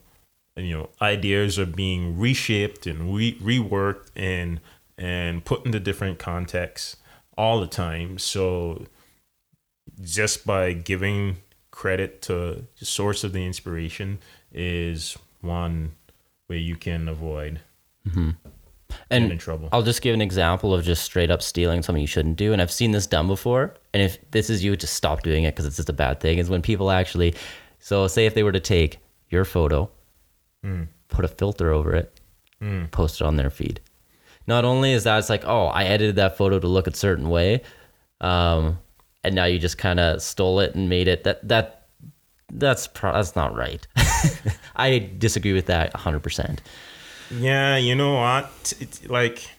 you know ideas are being reshaped and re- reworked and and put into different contexts all the time so just by giving credit to the source of the inspiration is one way you can avoid mm-hmm. getting And in trouble I'll just give an example of just straight up stealing something you shouldn't do. And I've seen this done before. And if this is you, just stop doing it because it's just a bad thing. Is when people actually, so say if they were to take your photo, hmm. put a filter over it, hmm. post it on their feed. Not only is that, it's like, oh, I edited that photo to look a certain way. Um, and now you just kind of stole it and made it that, that, that's, pro- that's not right. I disagree with that 100%. Yeah, you know what? It's like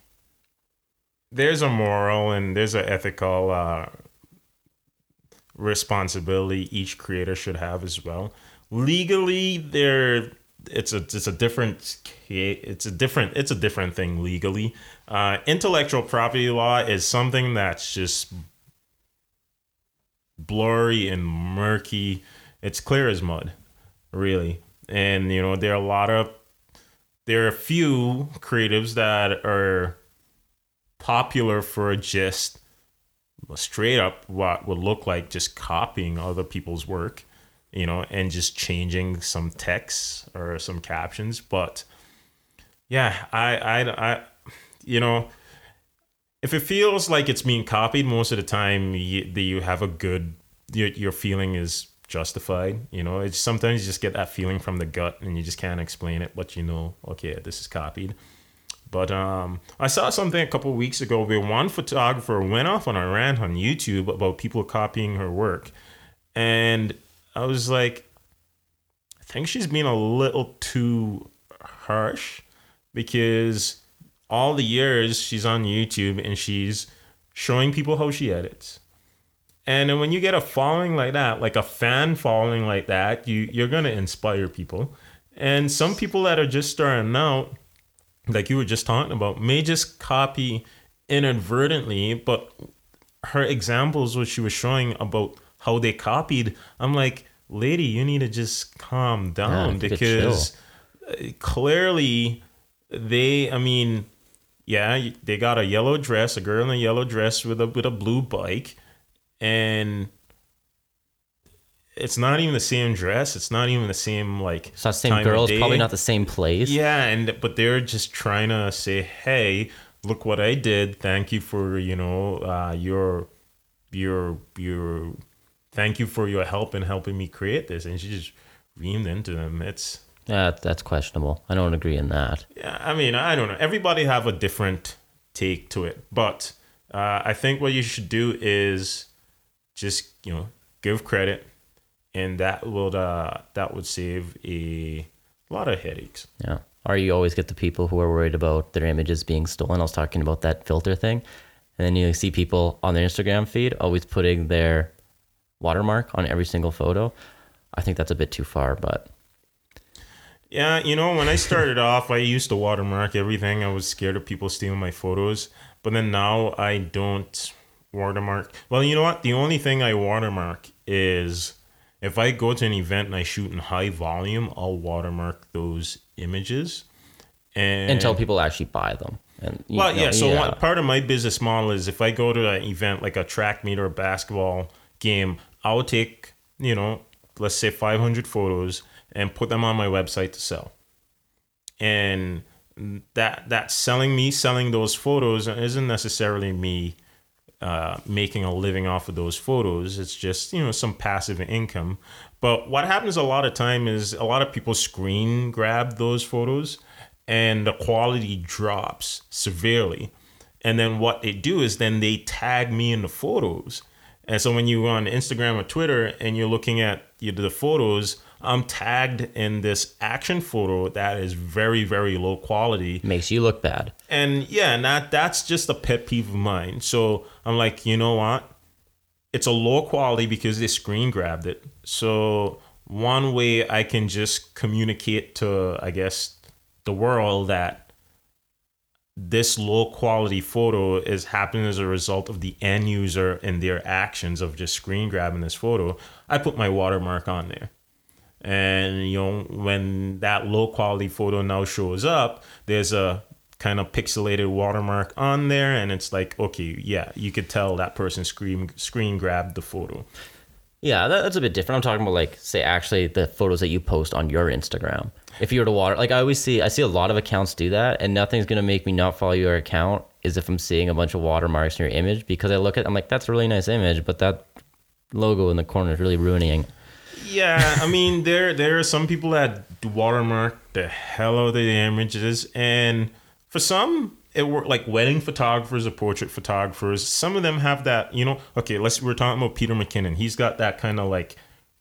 there's a moral and there's an ethical uh, responsibility each creator should have as well. Legally, there it's a it's a different it's a different it's a different thing legally. Uh, intellectual property law is something that's just blurry and murky. It's clear as mud, really. And you know there are a lot of there are a few creatives that are popular for just straight up what would look like just copying other people's work, you know, and just changing some text or some captions. But yeah, I, I, I, you know, if it feels like it's being copied most of the time, you, you have a good, your, your feeling is justified. You know, it's sometimes you just get that feeling from the gut and you just can't explain it, but you know, okay, this is copied. But um, I saw something a couple weeks ago where one photographer went off on a rant on YouTube about people copying her work. And I was like, I think she's being a little too harsh because all the years she's on YouTube and she's showing people how she edits. And then when you get a following like that, like a fan following like that, you you're gonna inspire people. And some people that are just starting out, like you were just talking about, may just copy inadvertently, but her examples what she was showing about how they copied, I'm like, lady, you need to just calm down a because uh, clearly they, I mean, yeah, they got a yellow dress, a girl in a yellow dress with a with a blue bike, and it's not even the same dress. It's not even the same like. It's not the same girls, probably not the same place. Yeah, and but they're just trying to say, "Hey, look what I did. Thank you for you know uh, your your your thank you for your help in helping me create this." And she just reamed into them. It's Yeah, that's questionable. I don't agree in that. Yeah, I mean, I don't know. Everybody have a different take to it, but uh, I think what you should do is just you know give credit, and that would uh, that would save a lot of headaches. Yeah. Or you always get the people who are worried about their images being stolen. I was talking about that filter thing. And then you see people on their Instagram feed always putting their watermark on every single photo. I think that's a bit too far, but Yeah, you know, when I started off, I used to watermark everything. I was scared of people stealing my photos. But then now I don't watermark. Well, you know what? The only thing I watermark is if I go to an event and I shoot in high volume, I'll watermark those images. And until people actually buy them. And well, know, yeah. So One, part of my business model is if I go to an event like a track meet or a basketball game, I will take you know, let's say 500 photos and put them on my website to sell. And that that selling me selling those photos isn't necessarily me uh, making a living off of those photos. It's just you know some passive income. But what happens a lot of time is a lot of people screen grab those photos and the quality drops severely. And then what they do is then they tag me in the photos. And so when you on Instagram or Twitter and you're looking at the photos, I'm tagged in this action photo that is very, very low quality. Makes you look bad. And yeah, and that that's just a pet peeve of mine. So I'm like, you know what? It's a low quality because they screen grabbed it. So one way I can just communicate to, I guess, the world that this low quality photo is happening as a result of the end user and their actions of just screen grabbing this photo. I put my watermark on there. And you know, when that low quality photo now shows up, there's a kind of pixelated watermark on there and it's like, okay, yeah, you could tell that person screen screen grabbed the photo. Yeah, that, that's a bit different. I'm talking about like say actually the photos that you post on your Instagram. If you were to water like I always see I see a lot of accounts do that and nothing's gonna make me not follow your account is if I'm seeing a bunch of watermarks in your image because I look at I'm like, that's a really nice image, but that logo in the corner is really ruining yeah, I mean there there are some people that watermark the hell out of the images, and for some it work like wedding photographers or portrait photographers. Some of them have that, you know. Okay, let's we're talking about Peter McKinnon. He's got that kind of like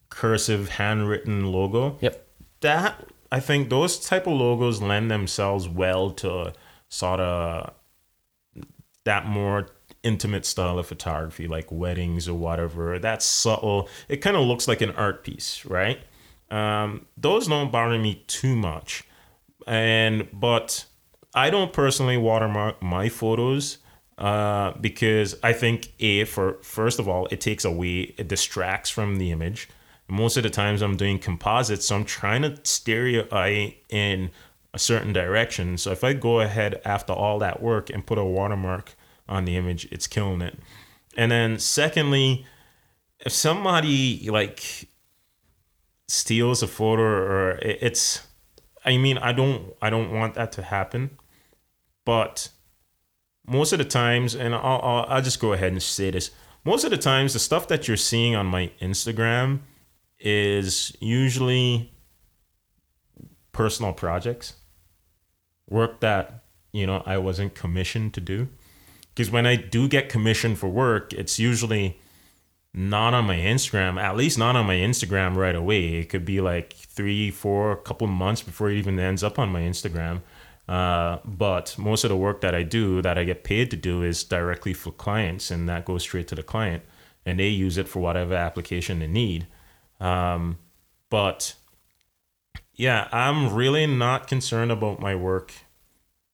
cursive handwritten logo. Yep. That I think those type of logos lend themselves well to sort of that more intimate style of photography, like weddings or whatever. That's subtle. It kind of looks like an art piece, right? Um, those don't bother me too much, and but I don't personally watermark my photos uh, because I think a for first of all it takes away it distracts from the image. Most of the times I'm doing composites, so I'm trying to steer your eye in a certain direction. So if I go ahead after all that work and put a watermark on the image, it's killing it. And then secondly, if somebody like steals a photo or it's I mean, I don't I don't want that to happen. But most of the times and I'll, I'll I'll just go ahead and say this. Most of the times the stuff that you're seeing on my Instagram is usually personal projects. Work that, you know, I wasn't commissioned to do because when I do get commissioned for work, it's usually not on my Instagram, at least not on my Instagram right away. It could be like three, four, a couple months before it even ends up on my Instagram. Uh, but most of the work that I do, that I get paid to do, is directly for clients, and that goes straight to the client, and they use it for whatever application they need. Um, but yeah, I'm really not concerned about my work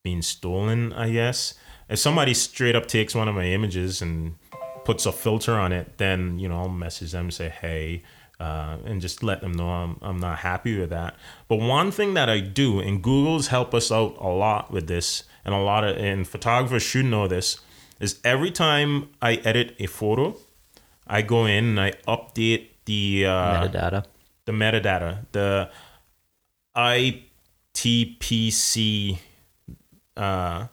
being stolen, I guess if somebody straight up takes one of my images and puts a filter on it, then you know I'll message them and say hey, uh, and just let them know I'm I'm not happy with that. But one thing that I do, and Google's help us out a lot with this, and a lot of and photographers should know this, is every time I edit a photo, I go in and I update the uh, metadata, the metadata, the ITPC. Uh,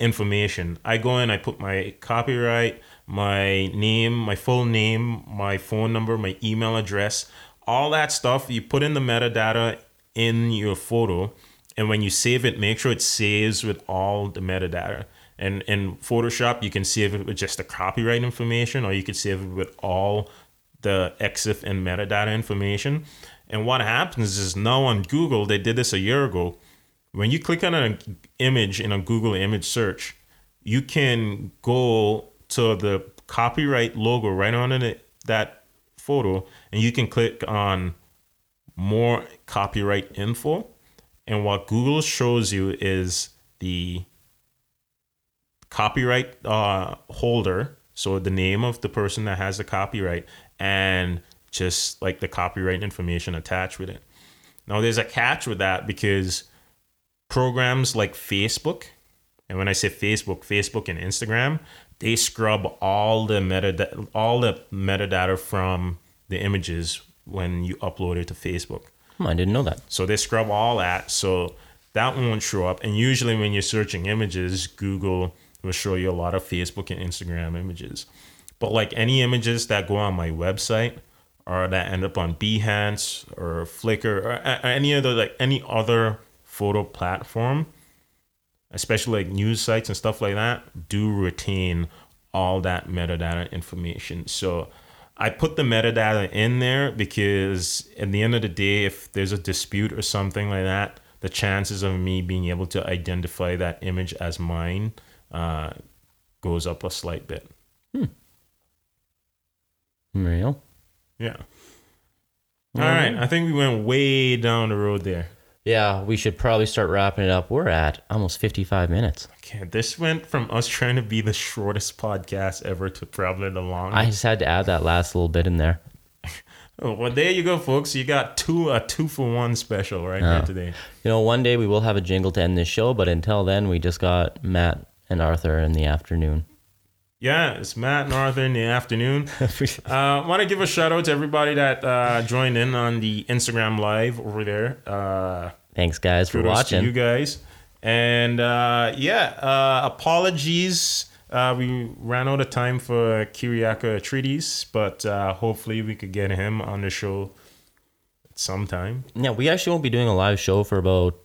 information. I go in, I put my copyright, my name, my full name, my phone number, my email address, all that stuff. You put in the metadata in your photo. And when you save it, make sure it saves with all the metadata. And in Photoshop, you can save it with just the copyright information, or you can save it with all the EXIF and metadata information. And what happens is now on Google, they did this a year ago. When you click on an image in a Google image search, you can go to the copyright logo right on it, that photo, and you can click on more copyright info. And what Google shows you is the copyright uh, holder, so the name of the person that has the copyright, and just like the copyright information attached with it. Now, there's a catch with that because programs like Facebook, and when I say Facebook, Facebook and Instagram, they scrub all the metadata, all the metadata from the images when you upload it to Facebook. Hmm, I didn't know that. So they scrub all that, so that won't show up. And usually, when you're searching images, Google will show you a lot of Facebook and Instagram images. But like any images that go on my website or that end up on Behance or Flickr or any other like any other photo platform, especially like news sites and stuff like that, do retain all that metadata information. So I put the metadata in there because at the end of the day, if there's a dispute or something like that, the chances of me being able to identify that image as mine uh, goes up a slight bit. Hmm. Real. Yeah. All right. I think we went way down the road there. Yeah, we should probably start wrapping it up. We're at almost 55 minutes. Okay, this went from us trying to be the shortest podcast ever to probably the longest. I just had to add that last little bit in there. Oh, well, there you go, folks. You got two a two for one special right here today. You know, one day we will have a jingle to end this show, but until then, we just got Matt and Arthur in the afternoon. Yeah, it's Matt and Arthur in the afternoon. uh, Want to give a shout out to everybody that uh, joined in on the Instagram live over there. Uh, Thanks, guys, for watching. you guys. And uh, yeah, uh, apologies. Uh, we ran out of time for Kiriakos Iatrides, but uh, hopefully we could get him on the show sometime. Yeah, we actually won't be doing a live show for about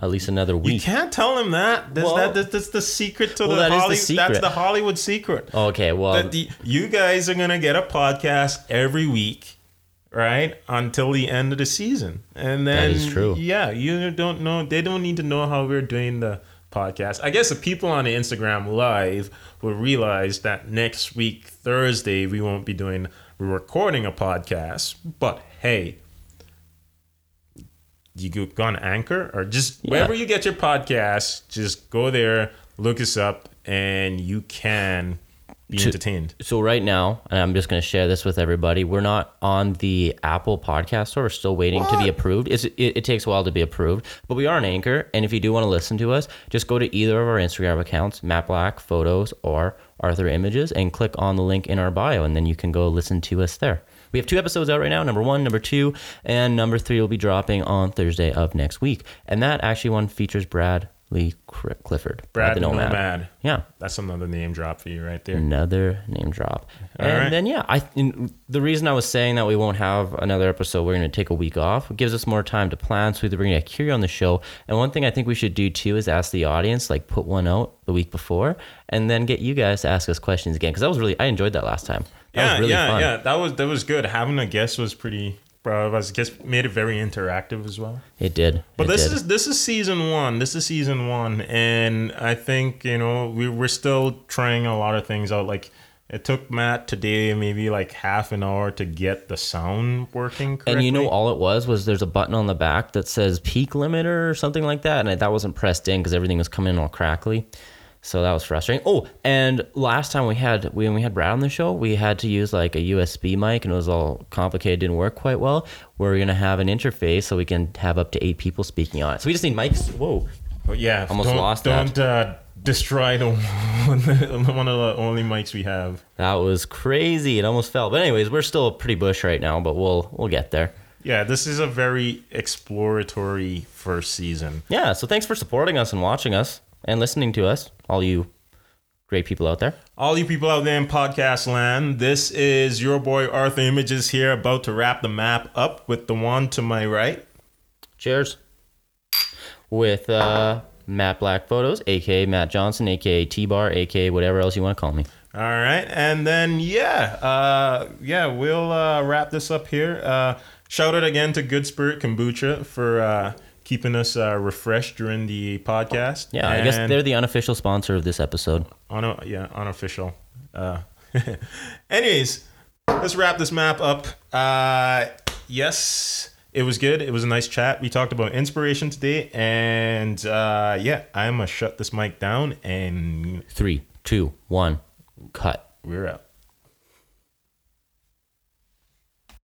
at least another week. You can't tell him that. That's, Well- that, that's, that's the secret to Well, the, that is the Holly- That's the Hollywood secret. Okay, well, that the, you guys are gonna get a podcast every week, right? Until the end of the season, and then is true. Yeah, you don't know. They don't need to know how we're doing the podcast. I guess the people on the Instagram live will realize that next week Thursday we won't be doing. We're recording a podcast, but hey. You go go on Anchor or just Yeah. wherever you get your podcast, just go there, look us up, and you can be entertained. so right now, and I'm just going to share this with everybody. We're not on the Apple Podcast Store. We're still waiting to be approved. It's, it, it takes a while to be approved, but we are on Anchor. And if you do want to listen to us, just go to either of our Instagram accounts, Matt Black Photos or Arthur Images, and click on the link in our bio, and then you can go listen to us there. We have two episodes out right now. Number one, number two, and number three will be dropping on Thursday of next week. And that actually one features Bradley Cri- Clifford, Brad the Nomad. Nomad. Yeah, That's another name drop for you right there. another name drop. All and right. then yeah, I the reason I was saying that we won't have another episode, we're going to take a week off. It gives us more time to plan. So we can bring a Kiri on the show. And one thing I think we should do too is ask the audience, like put one out the week before, and then get you guys to ask us questions again because that was really I enjoyed that last time. Yeah, really yeah, fun. yeah. That was that was good. Having a guest was pretty. Bro, I guess made it very interactive as well. It did. But It this did. is this is season one. This is season one, and I think you know we we're still trying a lot of things out. Like it took Matt today maybe like half an hour to get the sound working. Correctly. And you know, all it was was there's a button on the back that says peak limiter or something like that, and that wasn't pressed in because everything was coming in all crackly. So that was frustrating. Oh, and last time we had when we had Brad on the show, we had to use like a USB mic, and it was all complicated, didn't work quite well. We're gonna have an interface so we can have up to eight people speaking on it. So we just need mics. Whoa, But yeah, Almost don't, lost that. Don't uh, destroy the one, one of the only mics we have. that was crazy. It almost fell. But anyways, we're still pretty bush right now, but we'll we'll get there. Yeah, this is a very exploratory first season. Yeah. So thanks for supporting us and watching us and listening to us, all you great people out there. All you people out there in podcast land, this is your boy Arthur Images here, about to wrap the map up with the one to my right. Cheers. With uh, Matt Black Photos, aka Matt Johnson, aka T Bar, aka whatever else you want to call me. All right, and then yeah, uh, yeah, we'll uh, wrap this up here. Uh, shout out again to Good Spirit Kombucha for uh, keeping us uh, refreshed during the podcast. Yeah, I guess they're the unofficial sponsor of this episode. yeah unofficial. Uh, anyways, let's wrap this map up. Uh, yes, it was good. It was a nice chat. We talked about inspiration today, and uh, yeah, I'm gonna shut this mic down, and Three, two, one, cut. we're out.